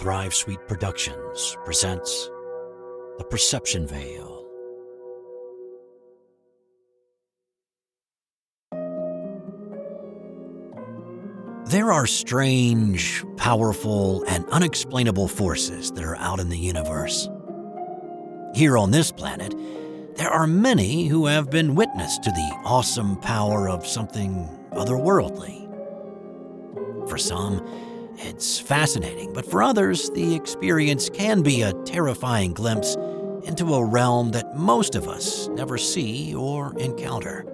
Thrive Suite Productions presents The Perception Veil. There are strange, powerful, and unexplainable forces that are out in the universe. Here on this planet, there are many who have been witness to the awesome power of something otherworldly. For some, it's fascinating, but for others, the experience can be a terrifying glimpse into a realm that most of us never see or encounter.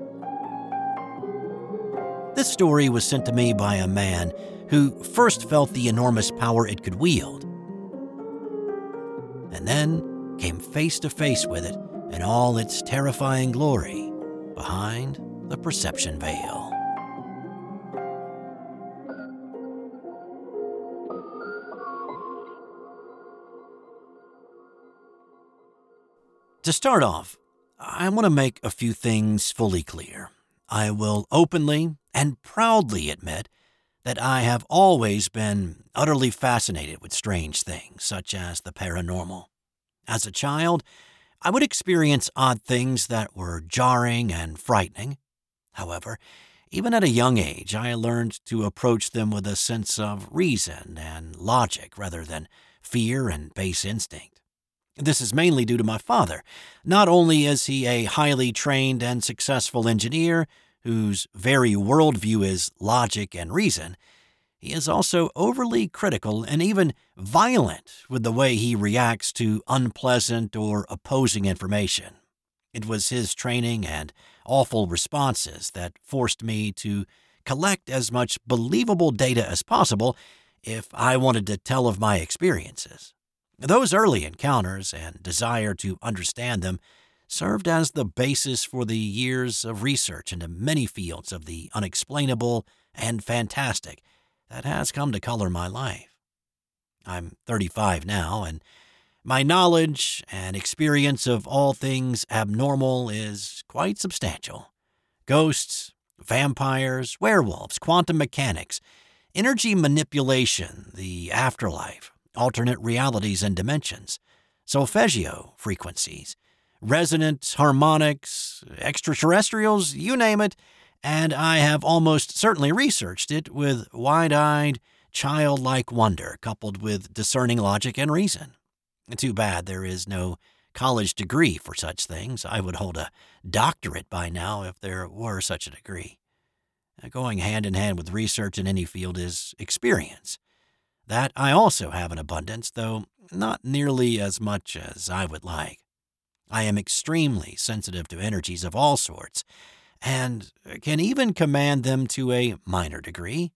This story was sent to me by a man who first felt the enormous power it could wield, and then came face to face with it in all its terrifying glory behind the perception veil. To start off, I want to make a few things fully clear. I will openly and proudly admit that I have always been utterly fascinated with strange things, such as the paranormal. As a child, I would experience odd things that were jarring and frightening. However, even at a young age, I learned to approach them with a sense of reason and logic rather than fear and base instinct. This is mainly due to my father. Not only is he a highly trained and successful engineer whose very worldview is logic and reason, he is also overly critical and even violent with the way he reacts to unpleasant or opposing information. It was his training and awful responses that forced me to collect as much believable data as possible if I wanted to tell of my experiences. Those early encounters and desire to understand them served as the basis for the years of research into many fields of the unexplainable and fantastic that has come to color my life. I'm 35 now, and my knowledge and experience of all things abnormal is quite substantial. Ghosts, vampires, werewolves, quantum mechanics, energy manipulation, the afterlife, alternate realities and dimensions, solfeggio frequencies, resonant harmonics, extraterrestrials, you name it, and I have almost certainly researched it with wide eyed, childlike wonder coupled with discerning logic and reason. Too bad there is no college degree for such things. I would hold a doctorate by now if there were such a degree. Going hand in hand with research in any field is experience. That I also have in abundance, though not nearly as much as I would like. I am extremely sensitive to energies of all sorts, and can even command them to a minor degree.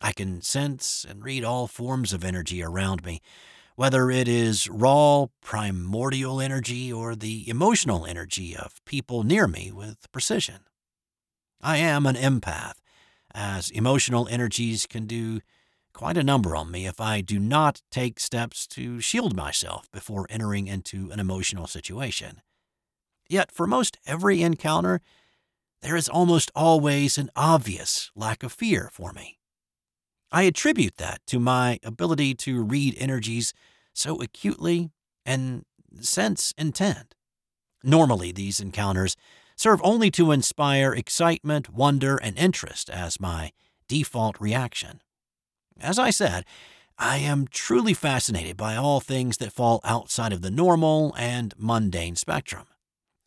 I can sense and read all forms of energy around me, whether it is raw, primordial energy or the emotional energy of people near me with precision. I am an empath, as emotional energies can do quite a number on me if I do not take steps to shield myself before entering into an emotional situation. Yet, for most every encounter, there is almost always an obvious lack of fear for me. I attribute that to my ability to read energies so acutely and sense intent. Normally, these encounters serve only to inspire excitement, wonder, and interest as my default reaction. As I said, I am truly fascinated by all things that fall outside of the normal and mundane spectrum.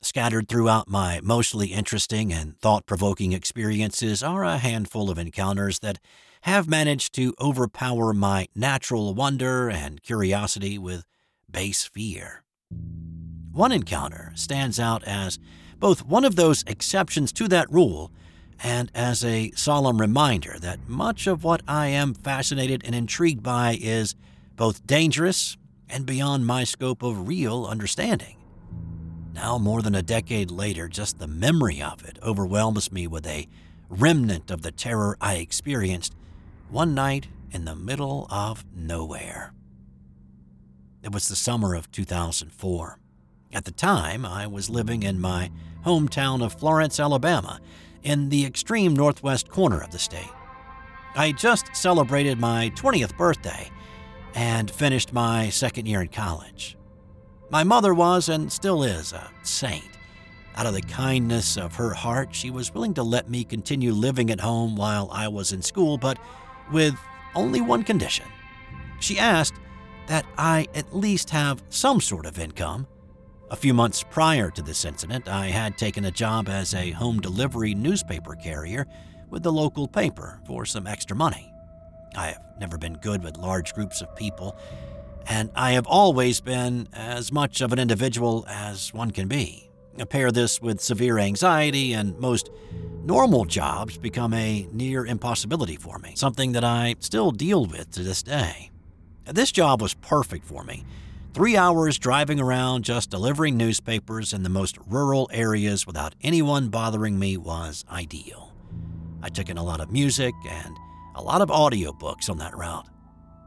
Scattered throughout my mostly interesting and thought provoking experiences are a handful of encounters that have managed to overpower my natural wonder and curiosity with base fear. One encounter stands out as both one of those exceptions to that rule and as a solemn reminder that much of what I am fascinated and intrigued by is both dangerous and beyond my scope of real understanding. Now, more than a decade later, just the memory of it overwhelms me with a remnant of the terror I experienced one night in the middle of nowhere. It was the summer of 2004. At the time, I was living in my hometown of Florence, Alabama, in the extreme northwest corner of the state. I just celebrated my 20th birthday, and finished my second year in college. My mother was and still is a saint. Out of the kindness of her heart, she was willing to let me continue living at home while I was in school, but with only one condition. She asked that I at least have some sort of income. A few months prior to this incident, I had taken a job as a home delivery newspaper carrier with the local paper for some extra money. I have never been good with large groups of people, and I have always been as much of an individual as one can be. Pair this with severe anxiety, and most normal jobs become a near impossibility for me, something that I still deal with to this day. This job was perfect for me. Three hours driving around just delivering newspapers in the most rural areas without anyone bothering me was ideal. I took in a lot of music and a lot of audiobooks on that route.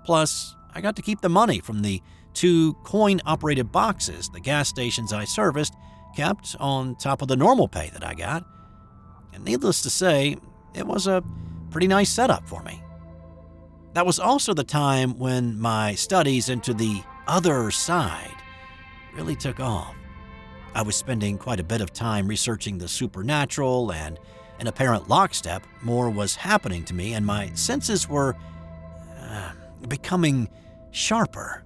Plus, I got to keep the money from the two coin operated boxes the gas stations I serviced kept on top of the normal pay that I got. And needless to say, it was a pretty nice setup for me. That was also the time when my studies into the other side really took off. I was spending quite a bit of time researching the supernatural, and in apparent lockstep, more was happening to me, and my senses were uh, becoming sharper.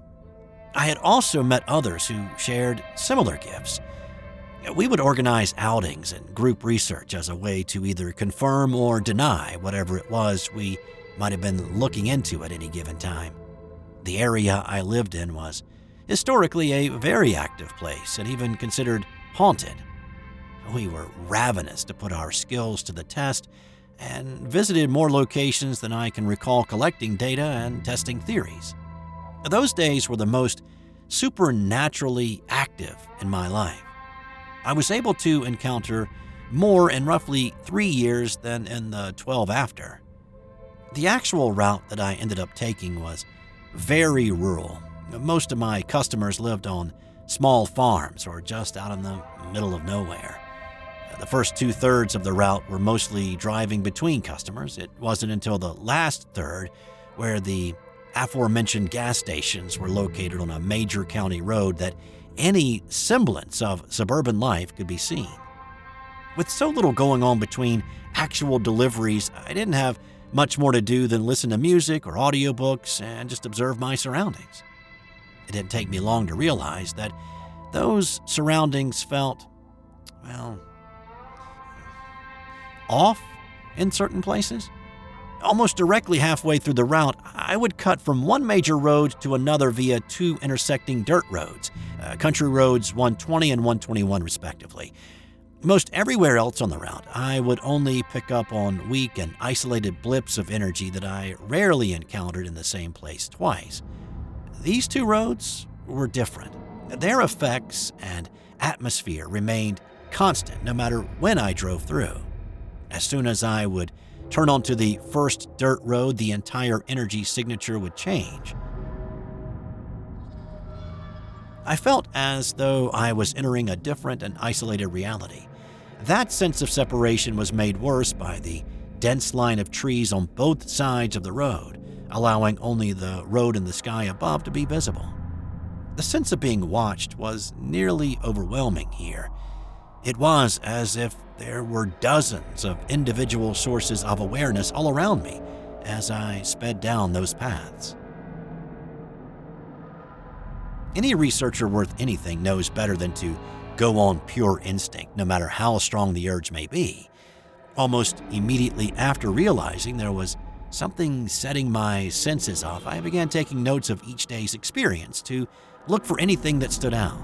I had also met others who shared similar gifts, we would organize outings and group research as a way to either confirm or deny whatever it was we might have been looking into at any given time. The area I lived in was historically a very active place and even considered haunted. We were ravenous to put our skills to the test and visited more locations than I can recall collecting data and testing theories. Those days were the most supernaturally active in my life. I was able to encounter more in roughly three years than in the 12 after. The actual route that I ended up taking was very rural. Most of my customers lived on small farms or just out in the middle of nowhere. The first two thirds of the route were mostly driving between customers. It wasn't until the last third, where the aforementioned gas stations were located on a major county road, that any semblance of suburban life could be seen. With so little going on between actual deliveries, I didn't have much more to do than listen to music or audiobooks and just observe my surroundings. It didn't take me long to realize that those surroundings felt, well, off in certain places. Almost directly halfway through the route, I would cut from one major road to another via two intersecting dirt roads, uh, country roads 120 and 121, respectively. Most everywhere else on the route, I would only pick up on weak and isolated blips of energy that I rarely encountered in the same place twice. These two roads were different. Their effects and atmosphere remained constant no matter when I drove through. As soon as I would turn onto the first dirt road, the entire energy signature would change. I felt as though I was entering a different and isolated reality. That sense of separation was made worse by the dense line of trees on both sides of the road, allowing only the road and the sky above to be visible. The sense of being watched was nearly overwhelming here. It was as if there were dozens of individual sources of awareness all around me as I sped down those paths. Any researcher worth anything knows better than to go on pure instinct, no matter how strong the urge may be. Almost immediately after realizing there was something setting my senses off, I began taking notes of each day's experience to look for anything that stood out.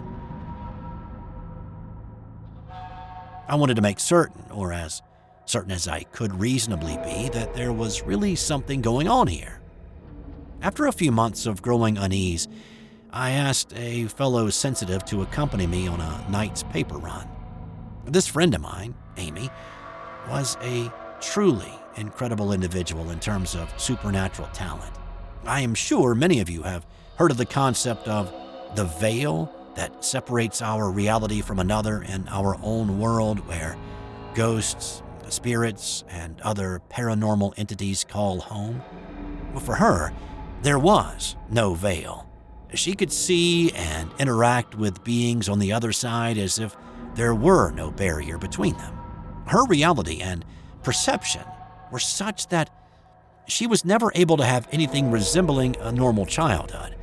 I wanted to make certain, or as certain as I could reasonably be, that there was really something going on here. After a few months of growing unease, I asked a fellow sensitive to accompany me on a night's paper run. This friend of mine, Amy, was a truly incredible individual in terms of supernatural talent. I am sure many of you have heard of the concept of the veil that separates our reality from another in our own world where ghosts, spirits, and other paranormal entities call home? Well, for her, There was no veil. She could see and interact with beings on the other side as if there were no barrier between them. Her reality and perception were such that she was never able to have anything resembling a normal childhood.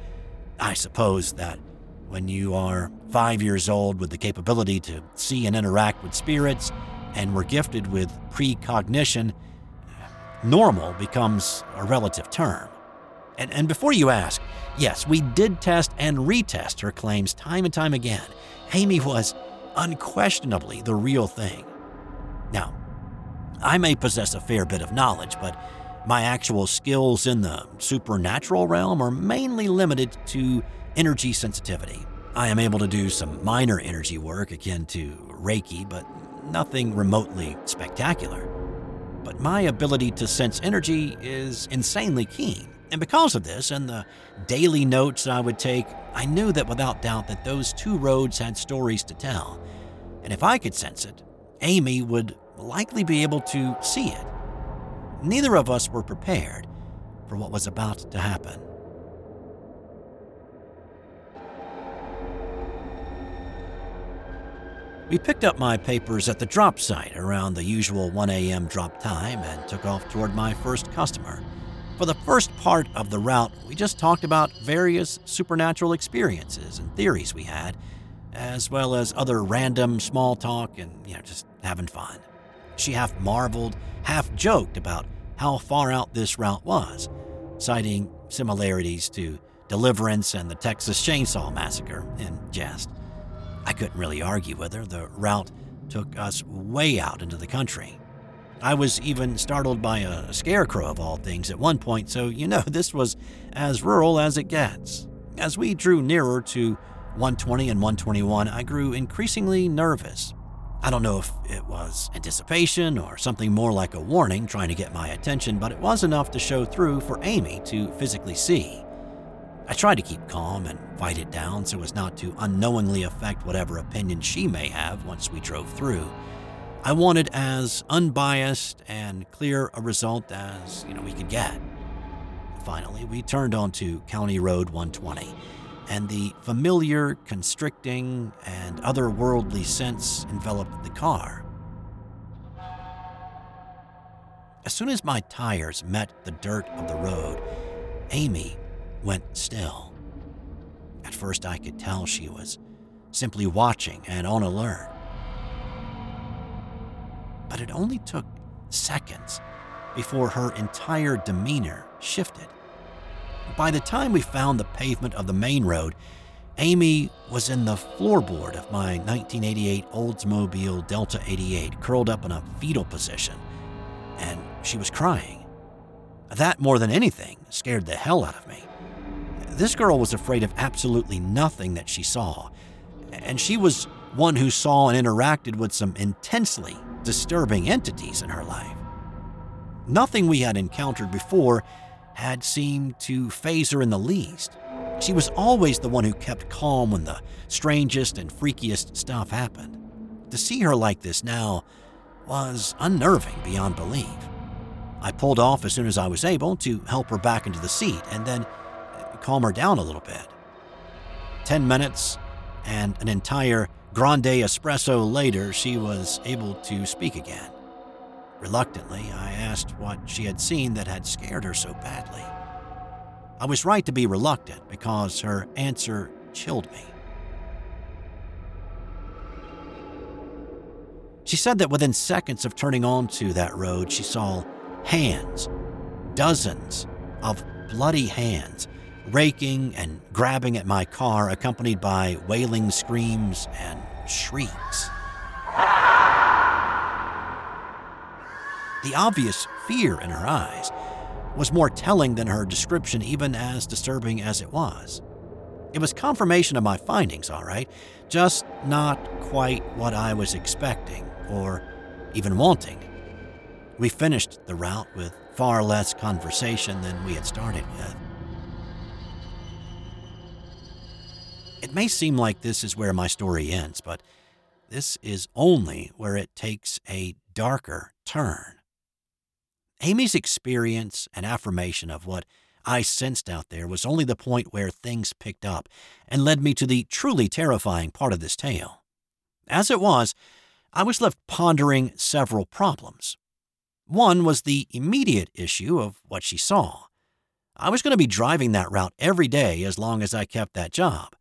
I suppose that when you are five years old with the capability to see and interact with spirits and were gifted with precognition, normal becomes a relative term. And, and before you ask, yes, we did test and retest her claims time and time again. Amy was unquestionably the real thing. Now, I may possess a fair bit of knowledge, but my actual skills in the supernatural realm are mainly limited to energy sensitivity. I am able to do some minor energy work akin to Reiki, but nothing remotely spectacular. But my ability to sense energy is insanely keen. And because of this and the daily notes I would take, I knew that without doubt that those two roads had stories to tell. And if I could sense it, Amy would likely be able to see it. Neither of us were prepared for what was about to happen. We picked up my papers at the drop site around the usual 1 a.m. drop time and took off toward my first customer. For the first part of the route, we just talked about various supernatural experiences and theories we had, as well as other random small talk and, you know, just having fun. She half marveled, half joked about how far out this route was, citing similarities to Deliverance and the Texas Chainsaw Massacre in jest. I couldn't really argue with her. The route took us way out into the country. I was even startled by a scarecrow of all things at one point, so you know this was as rural as it gets. As we drew nearer to 120 and 121, I grew increasingly nervous. I don't know if it was anticipation or something more like a warning trying to get my attention, but it was enough to show through for Amy to physically see. I tried to keep calm and fight it down so as not to unknowingly affect whatever opinion she may have once we drove through. I wanted as unbiased and clear a result as, you know, we could get. Finally, we turned onto County Road 120, and the familiar, constricting, and otherworldly sense enveloped the car. As soon as my tires met the dirt of the road, Amy went still. At first, I could tell she was simply watching and on alert. But it only took seconds before her entire demeanor shifted. By the time we found the pavement of the main road, Amy was in the floorboard of my 1988 Oldsmobile Delta 88, curled up in a fetal position, and she was crying. That, more than anything, scared the hell out of me. This girl was afraid of absolutely nothing that she saw, and she was one who saw and interacted with some intensely disturbing entities in her life. Nothing we had encountered before had seemed to faze her in the least. She was always the one who kept calm when the strangest and freakiest stuff happened. To see her like this now was unnerving beyond belief. I pulled off as soon as I was able to help her back into the seat and then calm her down a little bit. Ten minutes and an entire grande espresso later, she was able to speak again. Reluctantly, I asked what she had seen that had scared her so badly. I was right to be reluctant because her answer chilled me. She said that within seconds of turning onto that road, she saw hands, dozens of bloody hands, raking and grabbing at my car, accompanied by wailing screams and shrieks. The obvious fear in her eyes was more telling than her description, even as disturbing as it was. It was confirmation of my findings, all right, just not quite what I was expecting or even wanting. We finished the route with far less conversation than we had started with. It may seem like this is where my story ends, but this is only where it takes a darker turn. Amy's experience and affirmation of what I sensed out there was only the point where things picked up and led me to the truly terrifying part of this tale. As it was, I was left pondering several problems. One was the immediate issue of what she saw. I was going to be driving that route every day as long as I kept that job.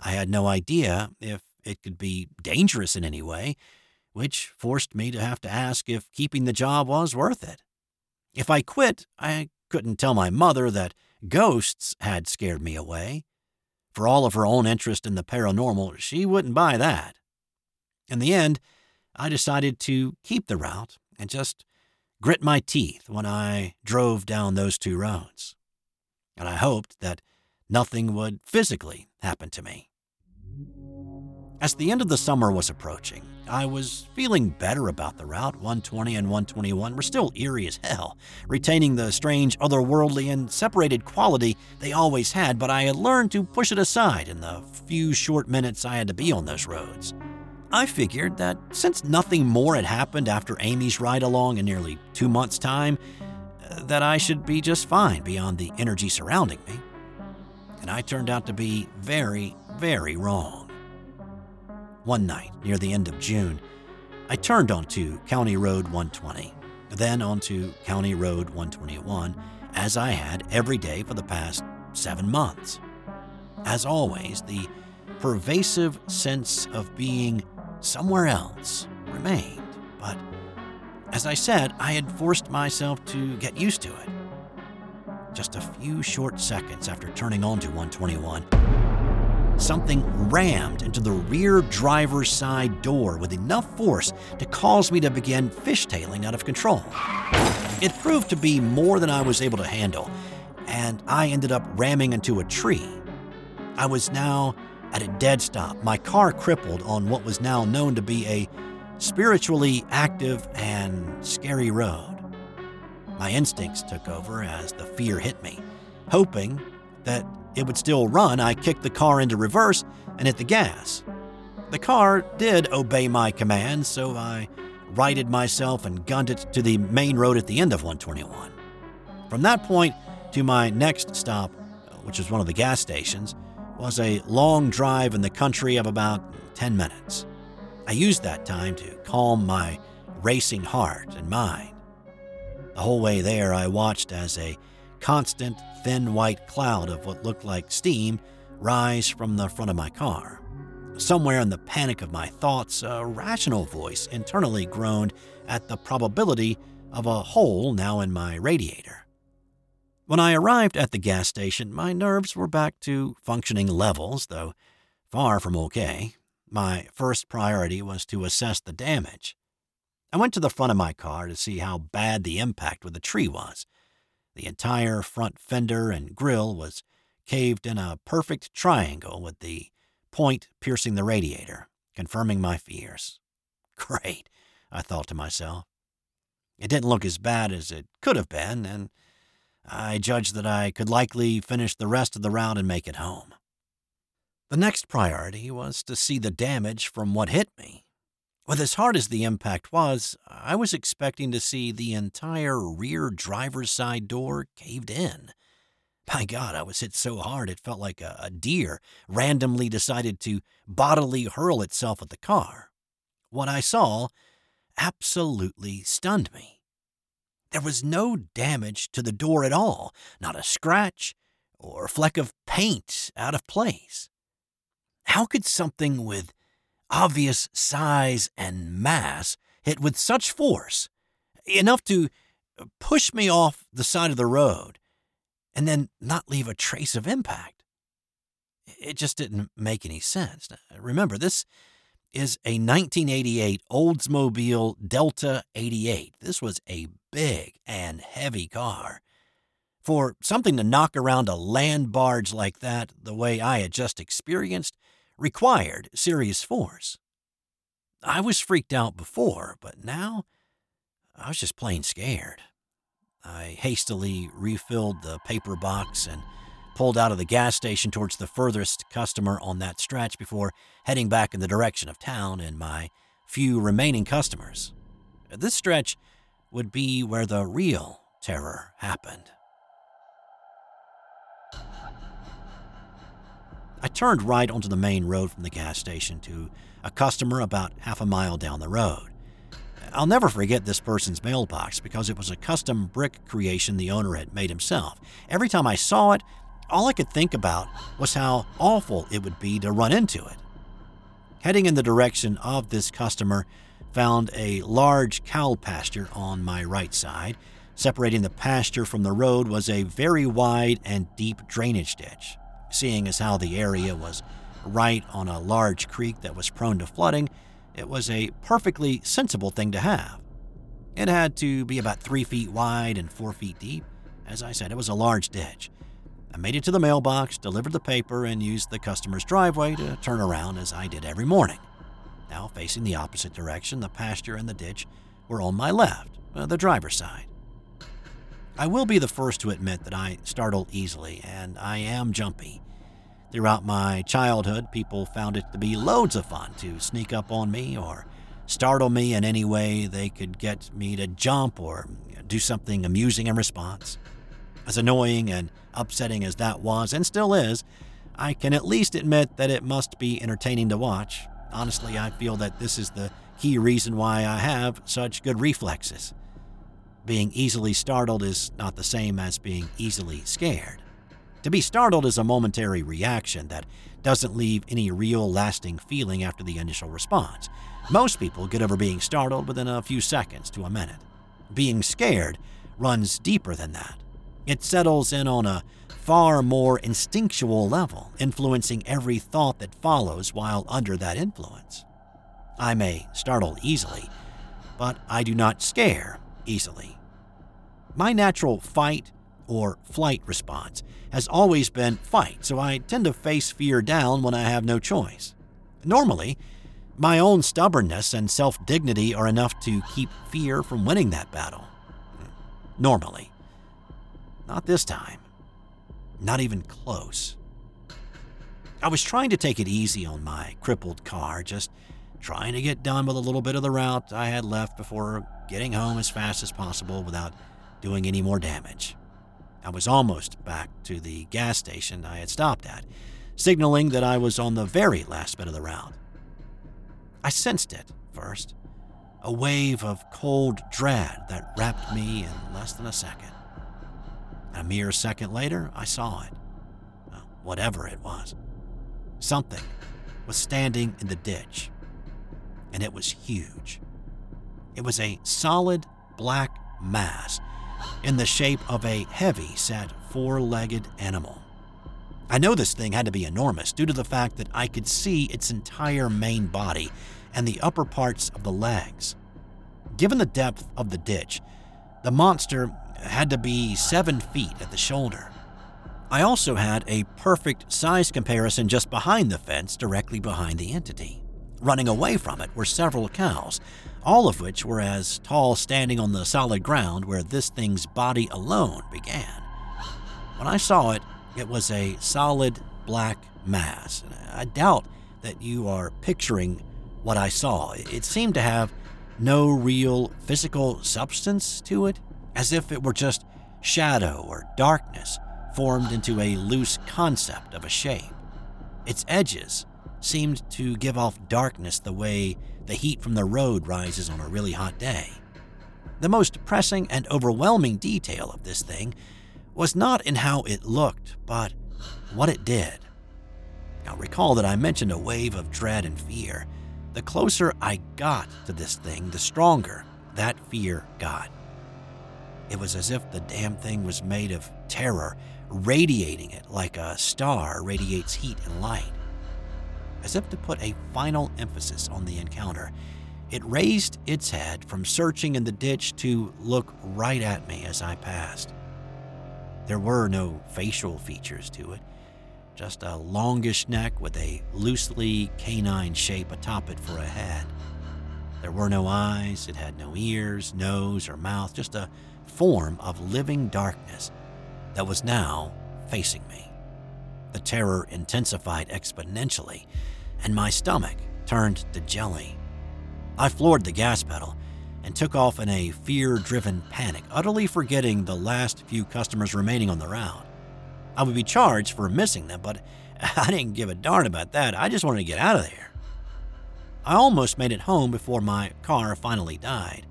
I had no idea if it could be dangerous in any way, which forced me to have to ask if keeping the job was worth it. If I quit, I couldn't tell my mother that ghosts had scared me away. For all of her own interest in the paranormal, she wouldn't buy that. In the end, I decided to keep the route and just grit my teeth when I drove down those two roads. And I hoped that nothing would physically happen to me. As the end of the summer was approaching, I was feeling better about the route. 120 and 121 were still eerie as hell, retaining the strange, otherworldly, and separated quality they always had, but I had learned to push it aside in the few short minutes I had to be on those roads. I figured that since nothing more had happened after Amy's ride along in nearly two months' time, uh, that I should be just fine beyond the energy surrounding me. And I turned out to be very, very wrong. One night, near the end of June, I turned onto County Road 120, then onto County Road 121, as I had every day for the past seven months. As always, the pervasive sense of being somewhere else remained, but as I said, I had forced myself to get used to it. Just a few short seconds after turning onto 121, something rammed into the rear driver's side door with enough force to cause me to begin fishtailing out of control. It proved to be more than I was able to handle, and I ended up ramming into a tree. I was now at a dead stop, my car crippled on what was now known to be a spiritually active and scary road. My instincts took over as the fear hit me, hoping that it would still run, I kicked the car into reverse and hit the gas. The car did obey my command, so I righted myself and gunned it to the main road at the end of 121. From that point to my next stop, which was one of the gas stations, was a long drive in the country of about 10 minutes. I used that time to calm my racing heart and mind. The whole way there, I watched as a constant, thin white cloud of what looked like steam rise from the front of my car. Somewhere in the panic of my thoughts, a rational voice internally groaned at the probability of a hole now in my radiator. When I arrived at the gas station, my nerves were back to functioning levels, though far from okay. My first priority was to assess the damage. I went to the front of my car to see how bad the impact with the tree was. The entire front fender and grille was caved in a perfect triangle with the point piercing the radiator, confirming my fears. Great, I thought to myself. It didn't look as bad as it could have been, and I judged that I could likely finish the rest of the route and make it home. The next priority was to see the damage from what hit me. With as hard as the impact was, I was expecting to see the entire rear driver's side door caved in. My God, I was hit so hard it felt like a, a deer randomly decided to bodily hurl itself at the car. What I saw absolutely stunned me. There was no damage to the door at all, not a scratch or a fleck of paint out of place. How could something with obvious size and mass hit with such force, enough to push me off the side of the road, and then not leave a trace of impact. It just didn't make any sense. remember, this is a 1988 Oldsmobile Delta 88. This was a big and heavy car. For something to knock around a land barge like that, the way I had just experienced, required serious force. I was freaked out before, but now I was just plain scared. I hastily refilled the paper box and pulled out of the gas station towards the furthest customer on that stretch before heading back in the direction of town and my few remaining customers. This stretch would be where the real terror happened. I turned right onto the main road from the gas station to a customer about half a mile down the road. I'll never forget this person's mailbox because it was a custom brick creation the owner had made himself. Every time I saw it, all I could think about was how awful it would be to run into it. Heading in the direction of this customer, found a large cow pasture on my right side. Separating the pasture from the road was a very wide and deep drainage ditch. Seeing as how the area was right on a large creek that was prone to flooding, it was a perfectly sensible thing to have. It had to be about three feet wide and four feet deep. As I said, it was a large ditch. I made it to the mailbox, delivered the paper, and used the customer's driveway to turn around as I did every morning. Now, facing the opposite direction, the pasture and the ditch were on my left, uh, the driver's side. I will be the first to admit that I startle easily, and I am jumpy. Throughout my childhood, people found it to be loads of fun to sneak up on me or startle me in any way they could get me to jump or do something amusing in response. As annoying and upsetting as that was and still is, I can at least admit that it must be entertaining to watch. Honestly, I feel that this is the key reason why I have such good reflexes. Being easily startled is not the same as being easily scared. To be startled is a momentary reaction that doesn't leave any real lasting feeling after the initial response. Most people get over being startled within a few seconds to a minute. Being scared runs deeper than that. It settles in on a far more instinctual level, influencing every thought that follows while under that influence. I may startle easily, but I do not scare easily. My natural fight or flight response has always been fight, so I tend to face fear down when I have no choice. Normally, my own stubbornness and self dignity are enough to keep fear from winning that battle. Normally. Not this time. Not even close. I was trying to take it easy on my crippled car, just trying to get done with a little bit of the route I had left before getting home as fast as possible without doing any more damage. I was almost back to the gas station I had stopped at, signaling that I was on the very last bit of the route. I sensed it first a wave of cold dread that wrapped me in less than a second. A mere second later, I saw it. whatever it was. Something was standing in the ditch, and it was huge. It was a solid black mass in the shape of a heavy set four legged animal. I know this thing had to be enormous due to the fact that I could see its entire main body and the upper parts of the legs. Given the depth of the ditch, the monster had to be seven feet at the shoulder. I also had a perfect size comparison just behind the fence, directly behind the entity. Running away from it were several cows, all of which were as tall standing on the solid ground where this thing's body alone began. When I saw it, it was a solid black mass. I doubt that you are picturing what I saw. It seemed to have no real physical substance to it, as if it were just shadow or darkness formed into a loose concept of a shape. Its edges seemed to give off darkness the way the heat from the road rises on a really hot day. The most pressing and overwhelming detail of this thing was not in how it looked, but what it did. Now, recall that I mentioned a wave of dread and fear. The closer I got to this thing, the stronger that fear got. It was as if the damn thing was made of terror, radiating it like a star radiates heat and light. As if to put a final emphasis on the encounter, it raised its head from searching in the ditch to look right at me as I passed. There were no facial features to it, just a longish neck with a loosely canine shape atop it for a head. There were no eyes, it had no ears, nose, or mouth, just a form of living darkness that was now facing me. The terror intensified exponentially, and my stomach turned to jelly. I floored the gas pedal and took off in a fear driven panic, utterly forgetting the last few customers remaining on the route. I would be charged for missing them, but I didn't give a darn about that. I just wanted to get out of there. I almost made it home before my car finally died.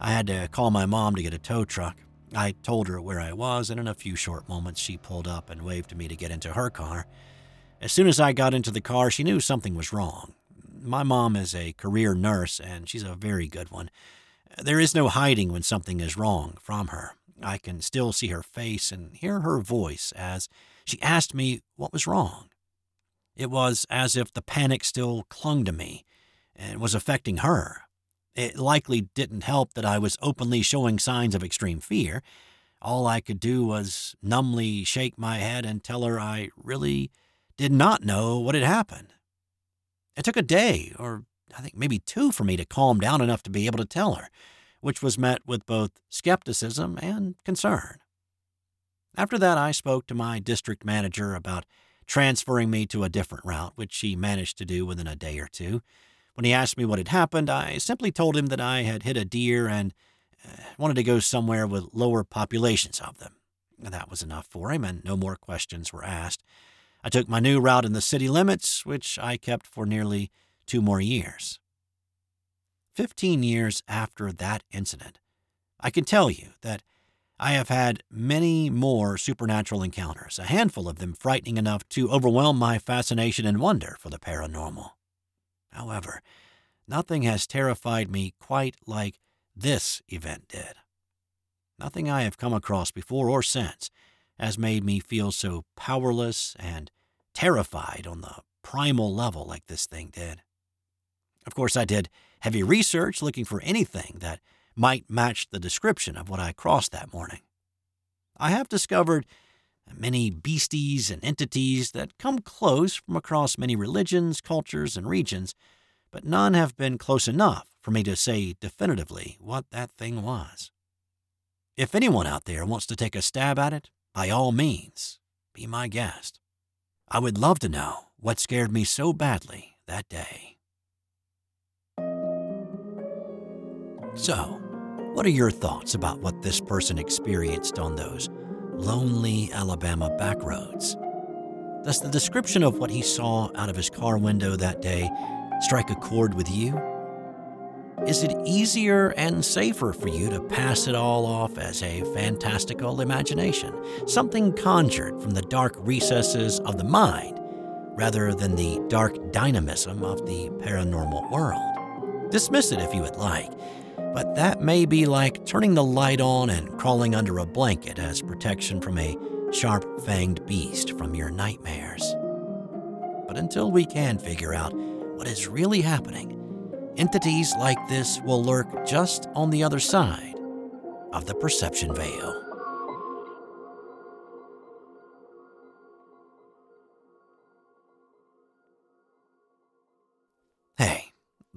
I had to call my mom to get a tow truck. I told her where I was, and in a few short moments, she pulled up and waved to me to get into her car. As soon as I got into the car, she knew something was wrong. My mom is a career nurse, and she's a very good one. There is no hiding when something is wrong from her. I can still see her face and hear her voice as she asked me what was wrong. It was as if the panic still clung to me and was affecting her. It likely didn't help that I was openly showing signs of extreme fear. All I could do was numbly shake my head and tell her I really did not know what had happened. It took a day, or I think maybe two, for me to calm down enough to be able to tell her, which was met with both skepticism and concern. After that, I spoke to my district manager about transferring me to a different route, which he managed to do within a day or two. When he asked me what had happened, I simply told him that I had hit a deer and uh, wanted to go somewhere with lower populations of them. That was enough for him, and no more questions were asked. I took my new route in the city limits, which I kept for nearly two more years. Fifteen years after that incident, I can tell you that I have had many more supernatural encounters, a handful of them frightening enough to overwhelm my fascination and wonder for the paranormal. However, nothing has terrified me quite like this event did. Nothing I have come across before or since has made me feel so powerless and terrified on the primal level like this thing did. Of course, I did heavy research looking for anything that might match the description of what I crossed that morning. I have discovered many beasties and entities that come close from across many religions, cultures, and regions, but none have been close enough for me to say definitively what that thing was. If anyone out there wants to take a stab at it, by all means, be my guest. I would love to know what scared me so badly that day. So, what are your thoughts about what this person experienced on those lonely Alabama backroads. Does the description of what he saw out of his car window that day strike a chord with you? Is it easier and safer for you to pass it all off as a fantastical imagination, something conjured from the dark recesses of the mind, rather than the dark dynamism of the paranormal world? Dismiss it if you would like, but that may be like turning the light on and crawling under a blanket as protection from a sharp fanged beast from your nightmares. But until we can figure out what is really happening, entities like this will lurk just on the other side of the perception veil.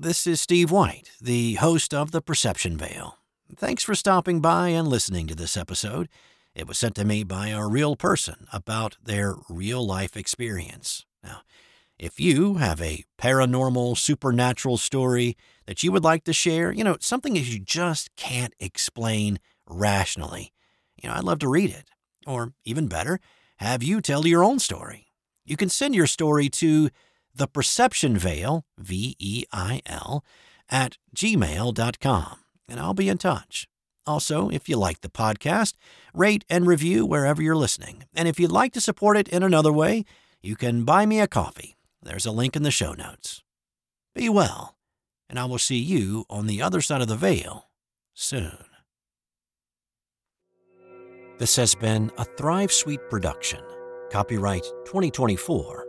This is Steve White, the host of The Perception Veil. Thanks for stopping by and listening to this episode. It was sent to me by a real person about their real life experience. Now, if you have a paranormal, supernatural story that you would like to share, you know, something that you just can't explain rationally, you know, I'd love to read it. Or even better, have you tell your own story. You can send your story to the perception veil, V E I L, at gmail.com, and I'll be in touch. Also, if you like the podcast, rate and review wherever you're listening. And if you'd like to support it in another way, you can buy me a coffee. There's a link in the show notes. Be well, and I will see you on the other side of the veil soon. This has been a Thrive Suite production. Copyright 2024